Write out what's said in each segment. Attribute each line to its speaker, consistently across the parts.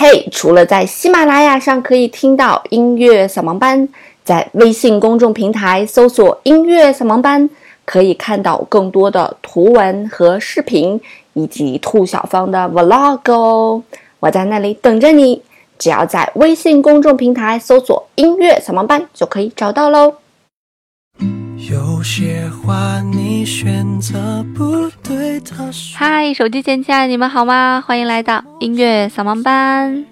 Speaker 1: 嘿，除了在喜马拉雅上可以听到音乐扫盲班，在微信公众平台搜索“音乐扫盲班”，可以看到更多的图文和视频，以及兔小芳的 vlog 哦。我在那里等着你，只要在微信公众平台搜索“音乐扫盲班”就可以找到喽。有些话你选择不对他说嗨，手机前亲爱的你们好吗？欢迎来到音乐扫盲班。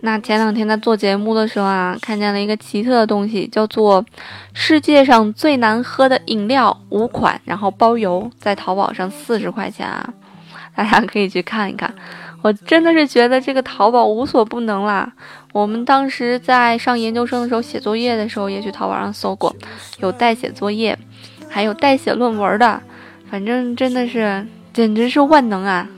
Speaker 1: 那前两天在做节目的时候啊，看见了一个奇特的东西，叫做世界上最难喝的饮料五款，然后包邮，在淘宝上四十块钱啊，大家可以去看一看。我真的是觉得这个淘宝无所不能啦。我们当时在上研究生的时候写作业的时候，也去淘宝上搜过，有代写作业，还有代写论文的，反正真的是简直是万能啊！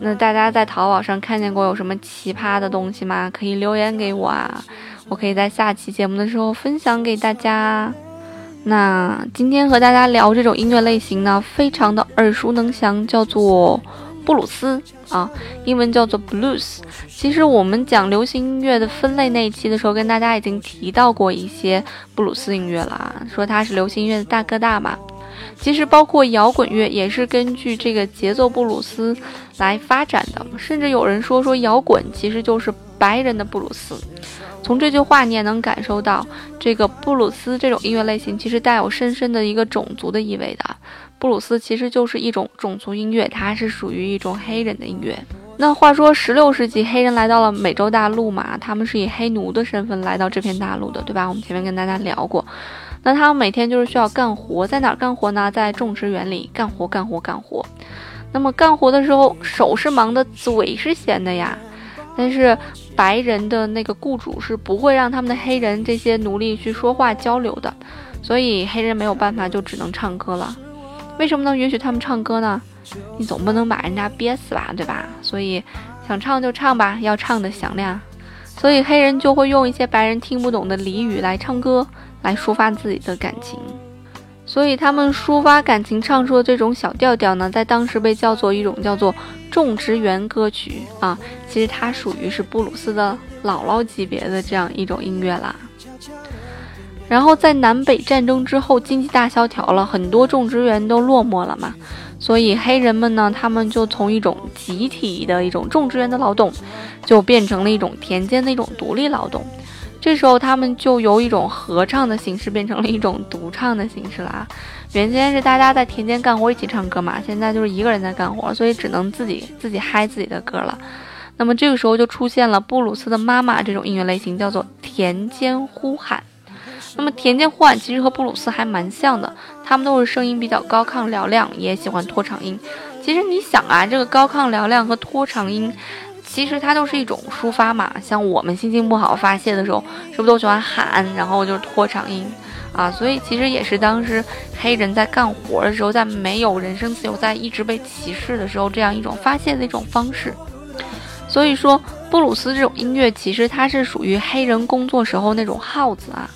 Speaker 1: 那大家在淘宝上看见过有什么奇葩的东西吗？可以留言给我啊，我可以在下期节目的时候分享给大家。那今天和大家聊这种音乐类型呢，非常的耳熟能详，叫做。布鲁斯啊，英文叫做 blues。其实我们讲流行音乐的分类那一期的时候，跟大家已经提到过一些布鲁斯音乐了啊，说它是流行音乐的大哥大嘛。其实包括摇滚乐也是根据这个节奏布鲁斯来发展的，甚至有人说说摇滚其实就是白人的布鲁斯。从这句话你也能感受到，这个布鲁斯这种音乐类型其实带有深深的一个种族的意味的。布鲁斯其实就是一种种族音乐，它是属于一种黑人的音乐。那话说，十六世纪黑人来到了美洲大陆嘛，他们是以黑奴的身份来到这片大陆的，对吧？我们前面跟大家聊过。那他们每天就是需要干活，在哪儿干活呢？在种植园里干活，干活，干活。那么干活的时候，手是忙的，嘴是闲的呀。但是白人的那个雇主是不会让他们的黑人这些奴隶去说话交流的，所以黑人没有办法，就只能唱歌了。为什么能允许他们唱歌呢？你总不能把人家憋死吧，对吧？所以想唱就唱吧，要唱的响亮。所以黑人就会用一些白人听不懂的俚语来唱歌，来抒发自己的感情。所以他们抒发感情唱出的这种小调调呢，在当时被叫做一种叫做种植园歌曲啊。其实它属于是布鲁斯的姥姥级别的这样一种音乐啦。然后在南北战争之后，经济大萧条了，很多种植园都落寞了嘛，所以黑人们呢，他们就从一种集体的一种种植园的劳动，就变成了一种田间的一种独立劳动。这时候他们就由一种合唱的形式变成了一种独唱的形式了啊。原先是大家在田间干活一起唱歌嘛，现在就是一个人在干活，所以只能自己自己嗨自己的歌了。那么这个时候就出现了布鲁斯的妈妈这种音乐类型，叫做田间呼喊。那么田间呼喊其实和布鲁斯还蛮像的，他们都是声音比较高亢嘹亮，也喜欢拖长音。其实你想啊，这个高亢嘹亮和拖长音，其实它都是一种抒发嘛。像我们心情不好发泄的时候，是不是都喜欢喊，然后就是拖长音啊？所以其实也是当时黑人在干活的时候，在没有人身自由，在一直被歧视的时候，这样一种发泄的一种方式。所以说，布鲁斯这种音乐其实它是属于黑人工作时候那种号子啊。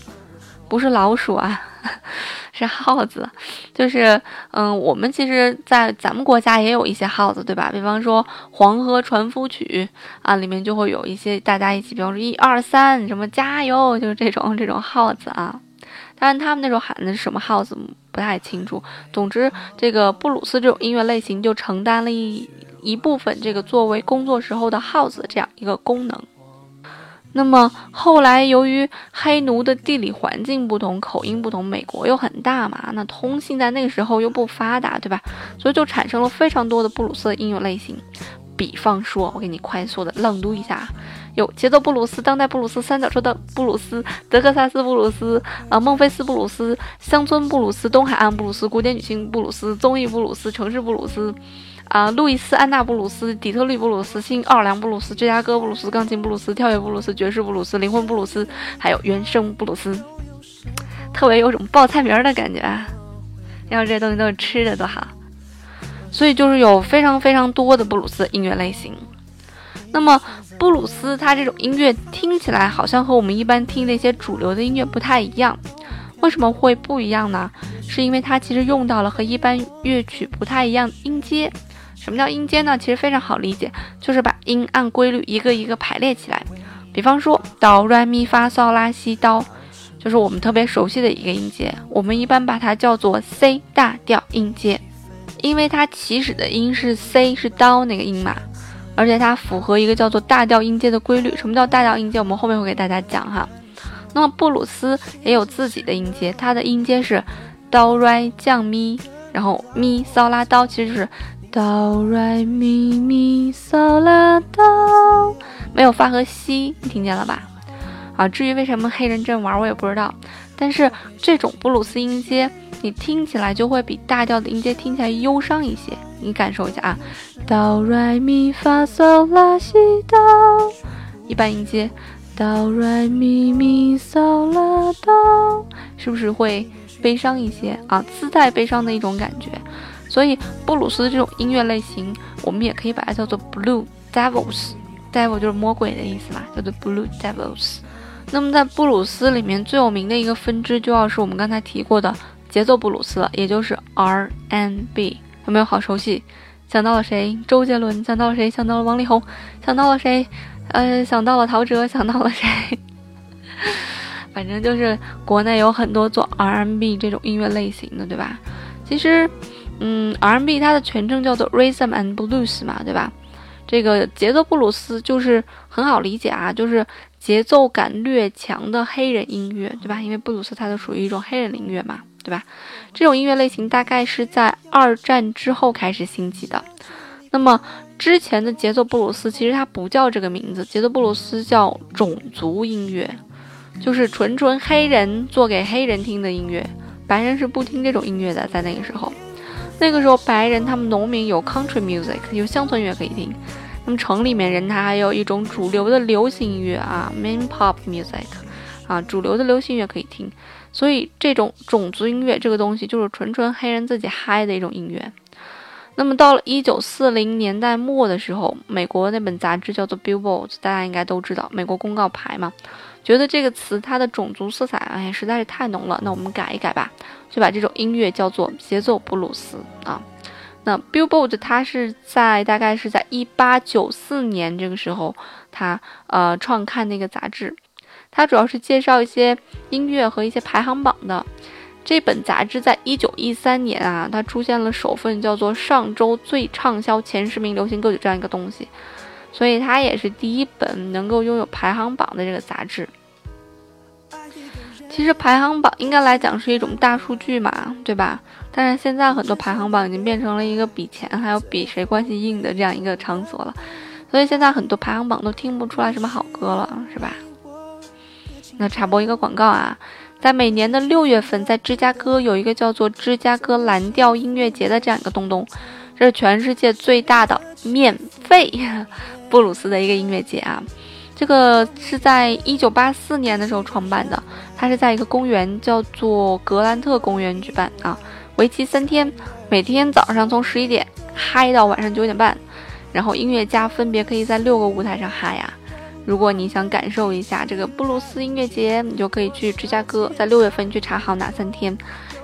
Speaker 1: 不是老鼠啊，是耗子。就是，嗯，我们其实，在咱们国家也有一些耗子，对吧？比方说《黄河船夫曲》啊，里面就会有一些大家一起，比方说一二三，什么加油，就是这种这种耗子啊。当然，他们那时候喊的是什么耗子不太清楚。总之，这个布鲁斯这种音乐类型就承担了一一部分这个作为工作时候的耗子这样一个功能。那么后来，由于黑奴的地理环境不同、口音不同，美国又很大嘛，那通信在那个时候又不发达，对吧？所以就产生了非常多的布鲁斯的音乐类型。比方说，我给你快速的朗读一下：有节奏布鲁斯、当代布鲁斯、三角洲的布鲁斯、德克萨斯布鲁斯、啊孟菲斯布鲁斯、乡村布鲁斯、东海岸布鲁斯、古典女性布鲁斯、综艺布鲁斯、城市布鲁斯。啊，路易斯安娜布鲁斯、底特律布鲁斯、新奥尔良布鲁斯、芝加哥布鲁斯、钢琴布鲁斯、跳跃布鲁斯、爵士布鲁斯、灵魂布鲁斯，还有原声布鲁斯，特别有种报菜名的感觉。要这些东西都是吃的多好，所以就是有非常非常多的布鲁斯音乐类型。那么布鲁斯它这种音乐听起来好像和我们一般听那些主流的音乐不太一样，为什么会不一样呢？是因为它其实用到了和一般乐曲不太一样的音阶。什么叫音阶呢？其实非常好理解，就是把音按规律一个一个排列起来。比方说哆来咪发嗦拉西哆，就是我们特别熟悉的一个音阶，我们一般把它叫做 C 大调音阶，因为它起始的音是 C 是哆那个音嘛，而且它符合一个叫做大调音阶的规律。什么叫大调音阶？我们后面会给大家讲哈。那么布鲁斯也有自己的音阶，它的音阶是哆来降咪，然后咪嗦拉哆，其实就是哆来咪咪嗦啦哆，没有发和西，你听见了吧？啊，至于为什么黑人这么玩，我也不知道。但是这种布鲁斯音阶，你听起来就会比大调的音阶听起来忧伤一些。你感受一下啊，哆来咪发嗦啦西哆，一般音阶。哆来咪咪嗦啦哆，是不是会悲伤一些啊？自带悲伤的一种感觉。所以布鲁斯这种音乐类型，我们也可以把它叫做 Blue Devils。Devil 就是魔鬼的意思嘛，叫做 Blue Devils。那么在布鲁斯里面最有名的一个分支，就要是我们刚才提过的节奏布鲁斯了，也就是 R&B。有没有好熟悉？想到了谁？周杰伦。想到了谁？想到了王力宏。想到了谁？呃，想到了陶喆，想到了谁？反正就是国内有很多做 R&B 这种音乐类型的，对吧？其实，嗯，R&B 它的全称叫做 Rhythm and Blues 嘛，对吧？这个节奏布鲁斯就是很好理解啊，就是节奏感略强的黑人音乐，对吧？因为布鲁斯它就属于一种黑人音乐嘛，对吧？这种音乐类型大概是在二战之后开始兴起的。那么之前的节奏布鲁斯其实它不叫这个名字，节奏布鲁斯叫种族音乐，就是纯纯黑人做给黑人听的音乐，白人是不听这种音乐的。在那个时候，那个时候白人他们农民有 country music，有乡村乐可以听，那么城里面人他还有一种主流的流行音乐啊，main pop music，啊，主流的流行乐可以听，所以这种种族音乐这个东西就是纯纯黑人自己嗨的一种音乐。那么到了一九四零年代末的时候，美国那本杂志叫做 Billboard，大家应该都知道，美国公告牌嘛，觉得这个词它的种族色彩哎实在是太浓了，那我们改一改吧，就把这种音乐叫做节奏布鲁斯啊。那 Billboard 它是在大概是在一八九四年这个时候，它呃创刊那个杂志，它主要是介绍一些音乐和一些排行榜的。这本杂志在一九一三年啊，它出现了首份叫做上周最畅销前十名流行歌曲这样一个东西，所以它也是第一本能够拥有排行榜的这个杂志。其实排行榜应该来讲是一种大数据嘛，对吧？但是现在很多排行榜已经变成了一个比钱还有比谁关系硬的这样一个场所了，所以现在很多排行榜都听不出来什么好歌了，是吧？那插播一个广告啊。在每年的六月份，在芝加哥有一个叫做芝加哥蓝调音乐节的这样一个东东，这是全世界最大的免费 布鲁斯的一个音乐节啊。这个是在一九八四年的时候创办的，它是在一个公园叫做格兰特公园举办啊，为期三天，每天早上从十一点嗨到晚上九点半，然后音乐家分别可以在六个舞台上嗨呀。如果你想感受一下这个布鲁斯音乐节，你就可以去芝加哥，在六月份去查好哪三天，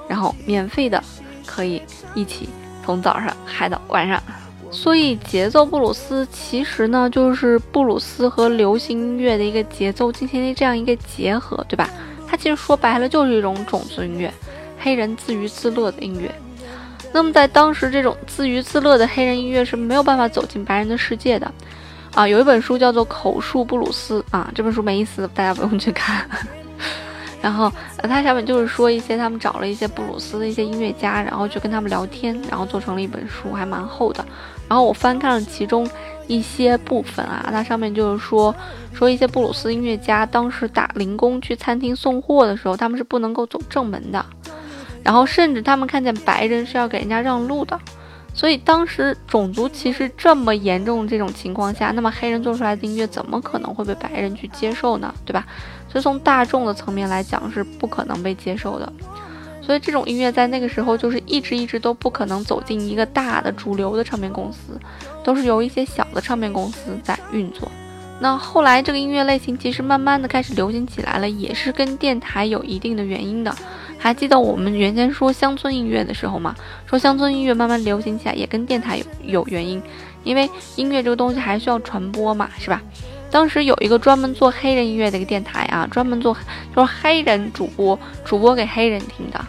Speaker 1: 然后免费的可以一起从早上嗨到晚上。所以节奏布鲁斯其实呢，就是布鲁斯和流行音乐的一个节奏进行的这样一个结合，对吧？它其实说白了就是一种种族音乐，黑人自娱自乐的音乐。那么在当时，这种自娱自乐的黑人音乐是没有办法走进白人的世界的。啊，有一本书叫做《口述布鲁斯》啊，这本书没意思，大家不用去看。然后，呃，它下面就是说一些他们找了一些布鲁斯的一些音乐家，然后去跟他们聊天，然后做成了一本书，还蛮厚的。然后我翻看了其中一些部分啊，它上面就是说说一些布鲁斯音乐家当时打零工去餐厅送货的时候，他们是不能够走正门的，然后甚至他们看见白人是要给人家让路的。所以当时种族歧视这么严重这种情况下，那么黑人做出来的音乐怎么可能会被白人去接受呢？对吧？所以从大众的层面来讲是不可能被接受的。所以这种音乐在那个时候就是一直一直都不可能走进一个大的主流的唱片公司，都是由一些小的唱片公司在运作。那后来这个音乐类型其实慢慢的开始流行起来了，也是跟电台有一定的原因的。还记得我们原先说乡村音乐的时候吗？说乡村音乐慢慢流行起来也跟电台有有原因，因为音乐这个东西还需要传播嘛，是吧？当时有一个专门做黑人音乐的一个电台啊，专门做就是黑人主播，主播给黑人听的。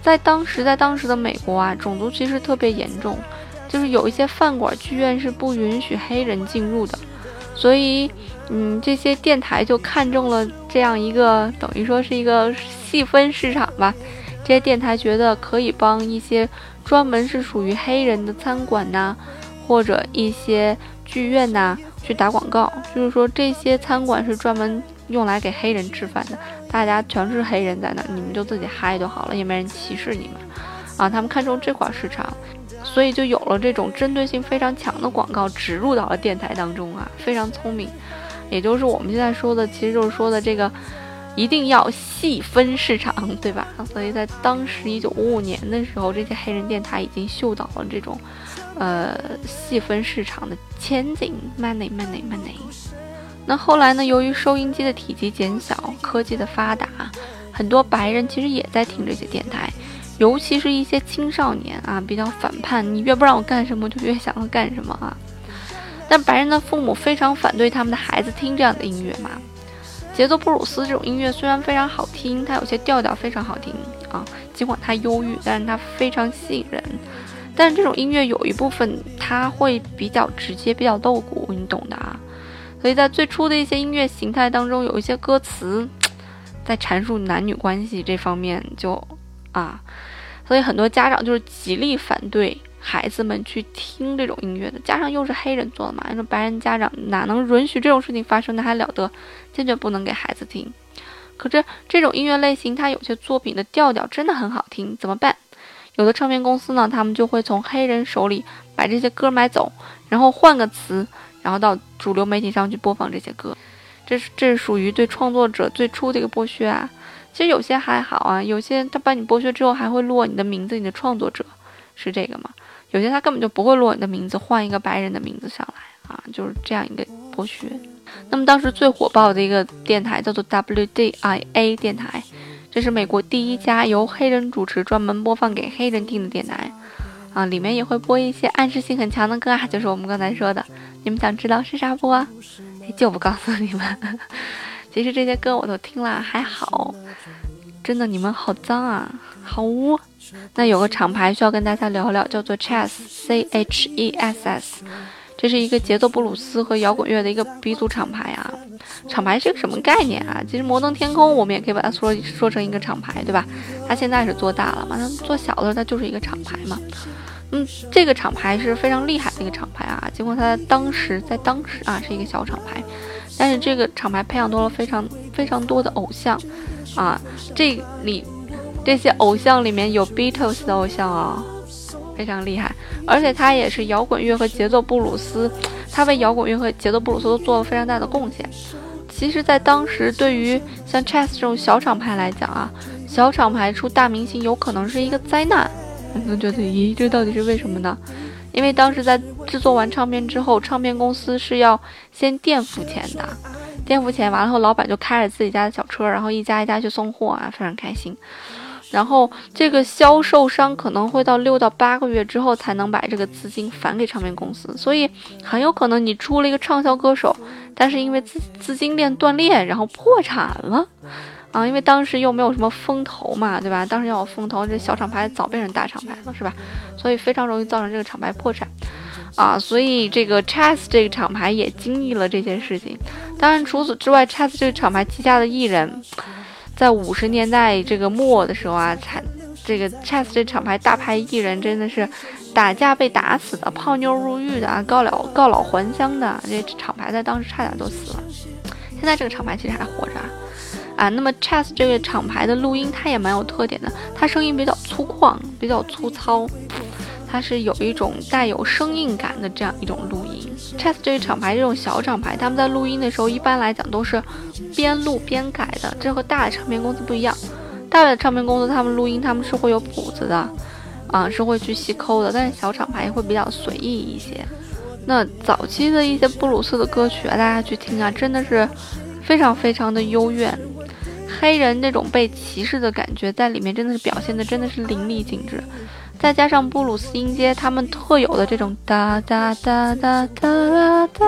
Speaker 1: 在当时，在当时的美国啊，种族歧视特别严重，就是有一些饭馆、剧院是不允许黑人进入的，所以，嗯，这些电台就看中了这样一个等于说是一个细分市场吧。这些电台觉得可以帮一些专门是属于黑人的餐馆呐，或者一些剧院呐去打广告，就是说这些餐馆是专门用来给黑人吃饭的。大家全是黑人在那，你们就自己嗨就好了，也没人歧视你们，啊，他们看中这块市场，所以就有了这种针对性非常强的广告植入到了电台当中啊，非常聪明，也就是我们现在说的，其实就是说的这个，一定要细分市场，对吧？所以在当时一九五五年的时候，这些黑人电台已经嗅到了这种，呃，细分市场的前景，money money money。那后来呢？由于收音机的体积减小，科技的发达，很多白人其实也在听这些电台，尤其是一些青少年啊，比较反叛，你越不让我干什么，就越想要干什么啊。但白人的父母非常反对他们的孩子听这样的音乐嘛。节奏布鲁斯这种音乐虽然非常好听，它有些调调非常好听啊，尽管它忧郁，但是它非常吸引人。但是这种音乐有一部分它会比较直接，比较露骨，你懂的啊。所以在最初的一些音乐形态当中，有一些歌词在阐述男女关系这方面，就啊，所以很多家长就是极力反对孩子们去听这种音乐的。加上又是黑人做的嘛，你说白人家长哪能允许这种事情发生？那还了得？坚决不能给孩子听。可是这种音乐类型，它有些作品的调调真的很好听，怎么办？有的唱片公司呢，他们就会从黑人手里把这些歌买走，然后换个词。然后到主流媒体上去播放这些歌，这是这是属于对创作者最初的一个剥削啊。其实有些还好啊，有些他把你剥削之后还会落你的名字，你的创作者是这个吗？有些他根本就不会落你的名字，换一个白人的名字上来啊，就是这样一个剥削。那么当时最火爆的一个电台叫做 WDIA 电台，这是美国第一家由黑人主持、专门播放给黑人听的电台啊，里面也会播一些暗示性很强的歌啊，就是我们刚才说的。你们想知道是啥不？哎，就不告诉你们。其实这些歌我都听了，还好。真的，你们好脏啊，好污。那有个厂牌需要跟大家聊聊，叫做 Chess，C H E S S。这是一个节奏布鲁斯和摇滚乐的一个鼻祖厂牌啊。厂牌是个什么概念啊？其实摩登天空我们也可以把它说说成一个厂牌，对吧？它现在是做大了嘛，它做小了它就是一个厂牌嘛。嗯，这个厂牌是非常厉害的一个厂牌啊。尽管它当时在当时啊是一个小厂牌，但是这个厂牌培养多了非常非常多的偶像啊。这里这些偶像里面有 Beatles 的偶像啊，非常厉害。而且他也是摇滚乐和节奏布鲁斯，他为摇滚乐和节奏布鲁斯都做了非常大的贡献。其实，在当时对于像 Chess 这种小厂牌来讲啊，小厂牌出大明星有可能是一个灾难。很多人觉得，咦，这到底是为什么呢？因为当时在制作完唱片之后，唱片公司是要先垫付钱的，垫付钱完了后，老板就开着自己家的小车，然后一家一家去送货啊，非常开心。然后这个销售商可能会到六到八个月之后才能把这个资金返给唱片公司，所以很有可能你出了一个畅销歌手，但是因为资资金链断裂，然后破产了。啊，因为当时又没有什么风投嘛，对吧？当时要有风投，这小厂牌早变成大厂牌了，是吧？所以非常容易造成这个厂牌破产，啊，所以这个 Chess 这个厂牌也经历了这件事情。当然，除此之外，Chess 这个厂牌旗下的艺人，在五十年代这个末的时候啊，产这个 Chess 这厂牌大牌艺人真的是打架被打死的，泡妞入狱的啊，告老告老还乡的，这厂牌在当时差点都死了。现在这个厂牌其实还活着啊。啊，那么 Chess 这个厂牌的录音它也蛮有特点的，它声音比较粗犷，比较粗糙，它是有一种带有生硬感的这样一种录音。Chess 这一厂牌这种小厂牌，他们在录音的时候一般来讲都是边录边改的，这和大的唱片公司不一样。大的唱片公司他们录音他们是会有谱子的，啊，是会去细抠的，但是小厂牌会比较随意一些。那早期的一些布鲁斯的歌曲啊，大家去听啊，真的是非常非常的幽怨。黑人那种被歧视的感觉在里面真的是表现的真的是淋漓尽致，再加上布鲁斯音阶他们特有的这种哒哒哒哒哒哒，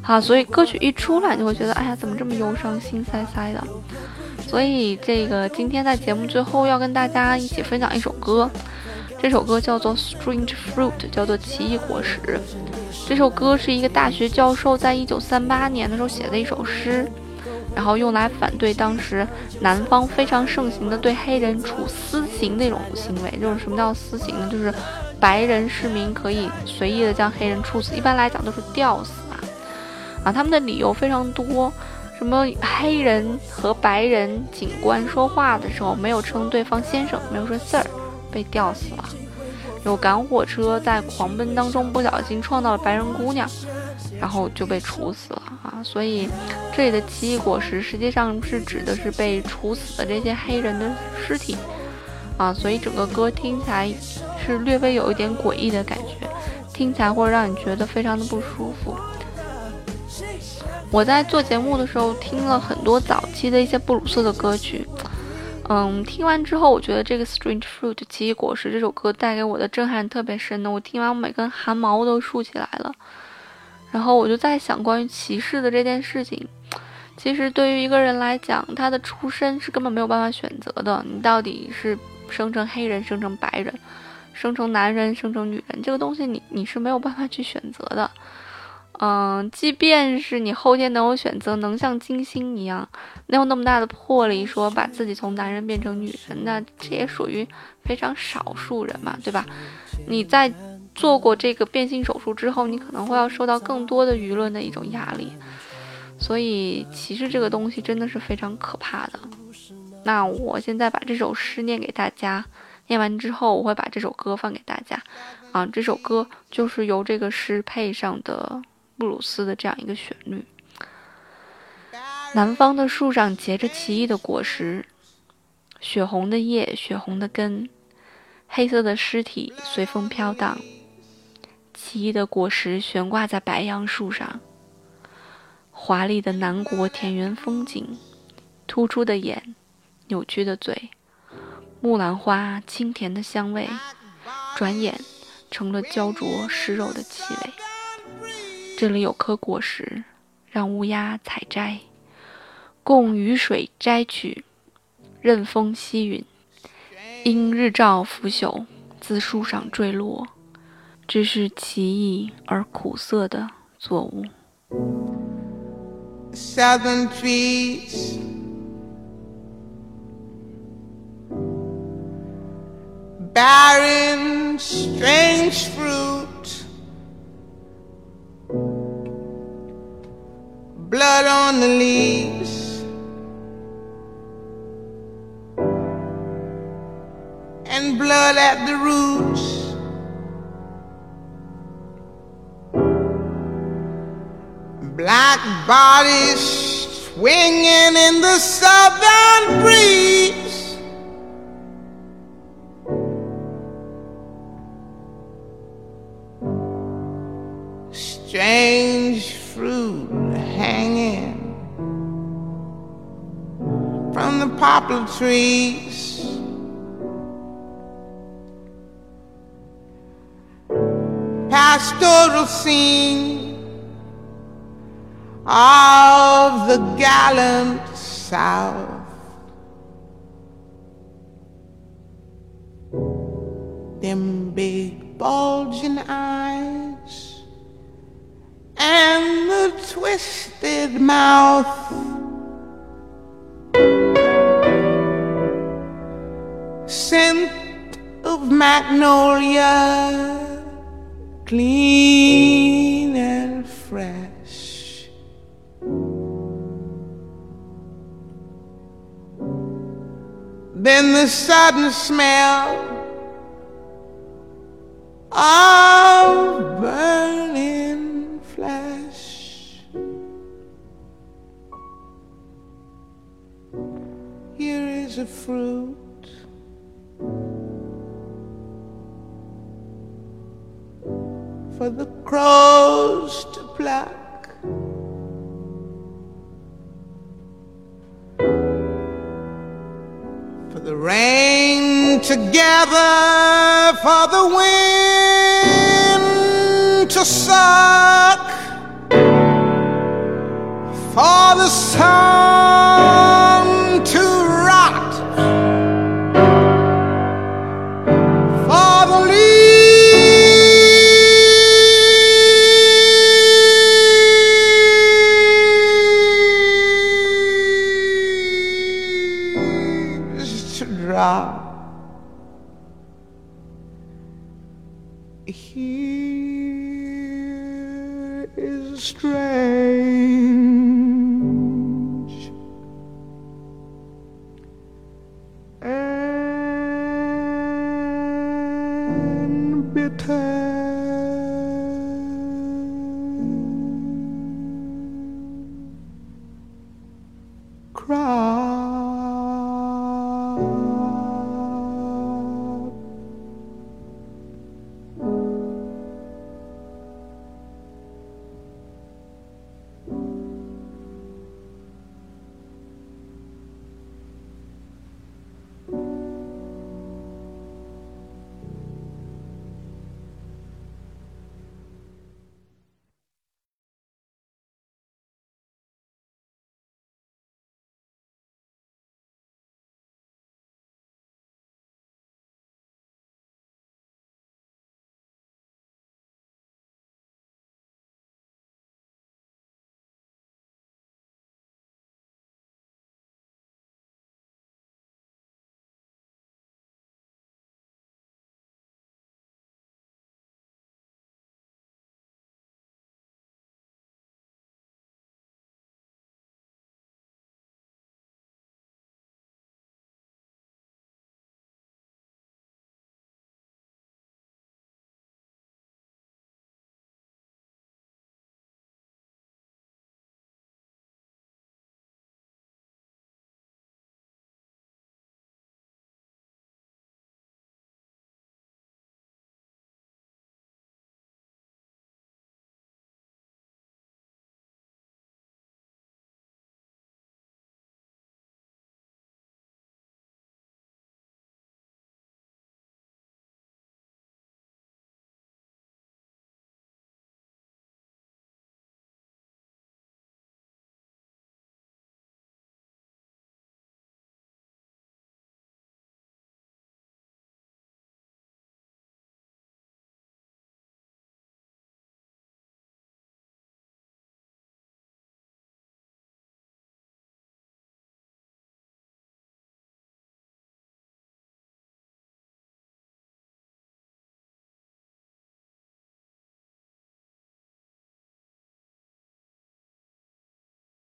Speaker 1: 好，所以歌曲一出来你就会觉得，哎呀，怎么这么忧伤、心塞塞的？所以这个今天在节目最后要跟大家一起分享一首歌，这首歌叫做《Strange Fruit》，叫做奇异果实。这首歌是一个大学教授在一九三八年的时候写的一首诗。然后用来反对当时南方非常盛行的对黑人处私刑那种行为，就是什么叫私刑呢？就是白人市民可以随意的将黑人处死，一般来讲都是吊死啊。啊，他们的理由非常多，什么黑人和白人警官说话的时候没有称对方先生，没有说 sir，被吊死了。有赶火车在狂奔当中不小心撞到了白人姑娘。然后就被处死了啊！所以这里的奇异果实实际上是指的是被处死的这些黑人的尸体啊！所以整个歌听起来是略微有一点诡异的感觉，听起来会让你觉得非常的不舒服。我在做节目的时候听了很多早期的一些布鲁斯的歌曲，嗯，听完之后我觉得这个《Strange Fruit》奇异果实这首歌带给我的震撼特别深的，我听完我每根汗毛都竖起来了。然后我就在想，关于歧视的这件事情，其实对于一个人来讲，他的出身是根本没有办法选择的。你到底是生成黑人、生成白人、生成男人、生成女人，这个东西你你是没有办法去选择的。嗯，即便是你后天能有选择，能像金星一样，能有那么大的魄力，说把自己从男人变成女人，那这也属于非常少数人嘛，对吧？你在。做过这个变性手术之后，你可能会要受到更多的舆论的一种压力，所以歧视这个东西真的是非常可怕的。那我现在把这首诗念给大家，念完之后我会把这首歌放给大家。啊，这首歌就是由这个诗配上的布鲁斯的这样一个旋律。南方的树上结着奇异的果实，血红的叶，血红的根，黑色的尸体随风飘荡。奇异的果实悬挂在白杨树上，华丽的南国田园风景，突出的眼，扭曲的嘴，木兰花清甜的香味，转眼成了焦灼湿肉的气味。这里有颗果实，让乌鸦采摘，供雨水摘取，任风吸吮，因日照腐朽，自树上坠落。这是奇异而苦涩的作物。Southern trees, barren, strange fruit, blood on the leaves, and blood at the roots. Bodies swinging in the southern breeze. Strange fruit hanging from the poplar trees. Pastoral scene of the gallant South. Them big bulging eyes and the twisted mouth. Scent of magnolia, clean and fresh. Then the sudden smell of
Speaker 2: together for the wind to suck, for the sun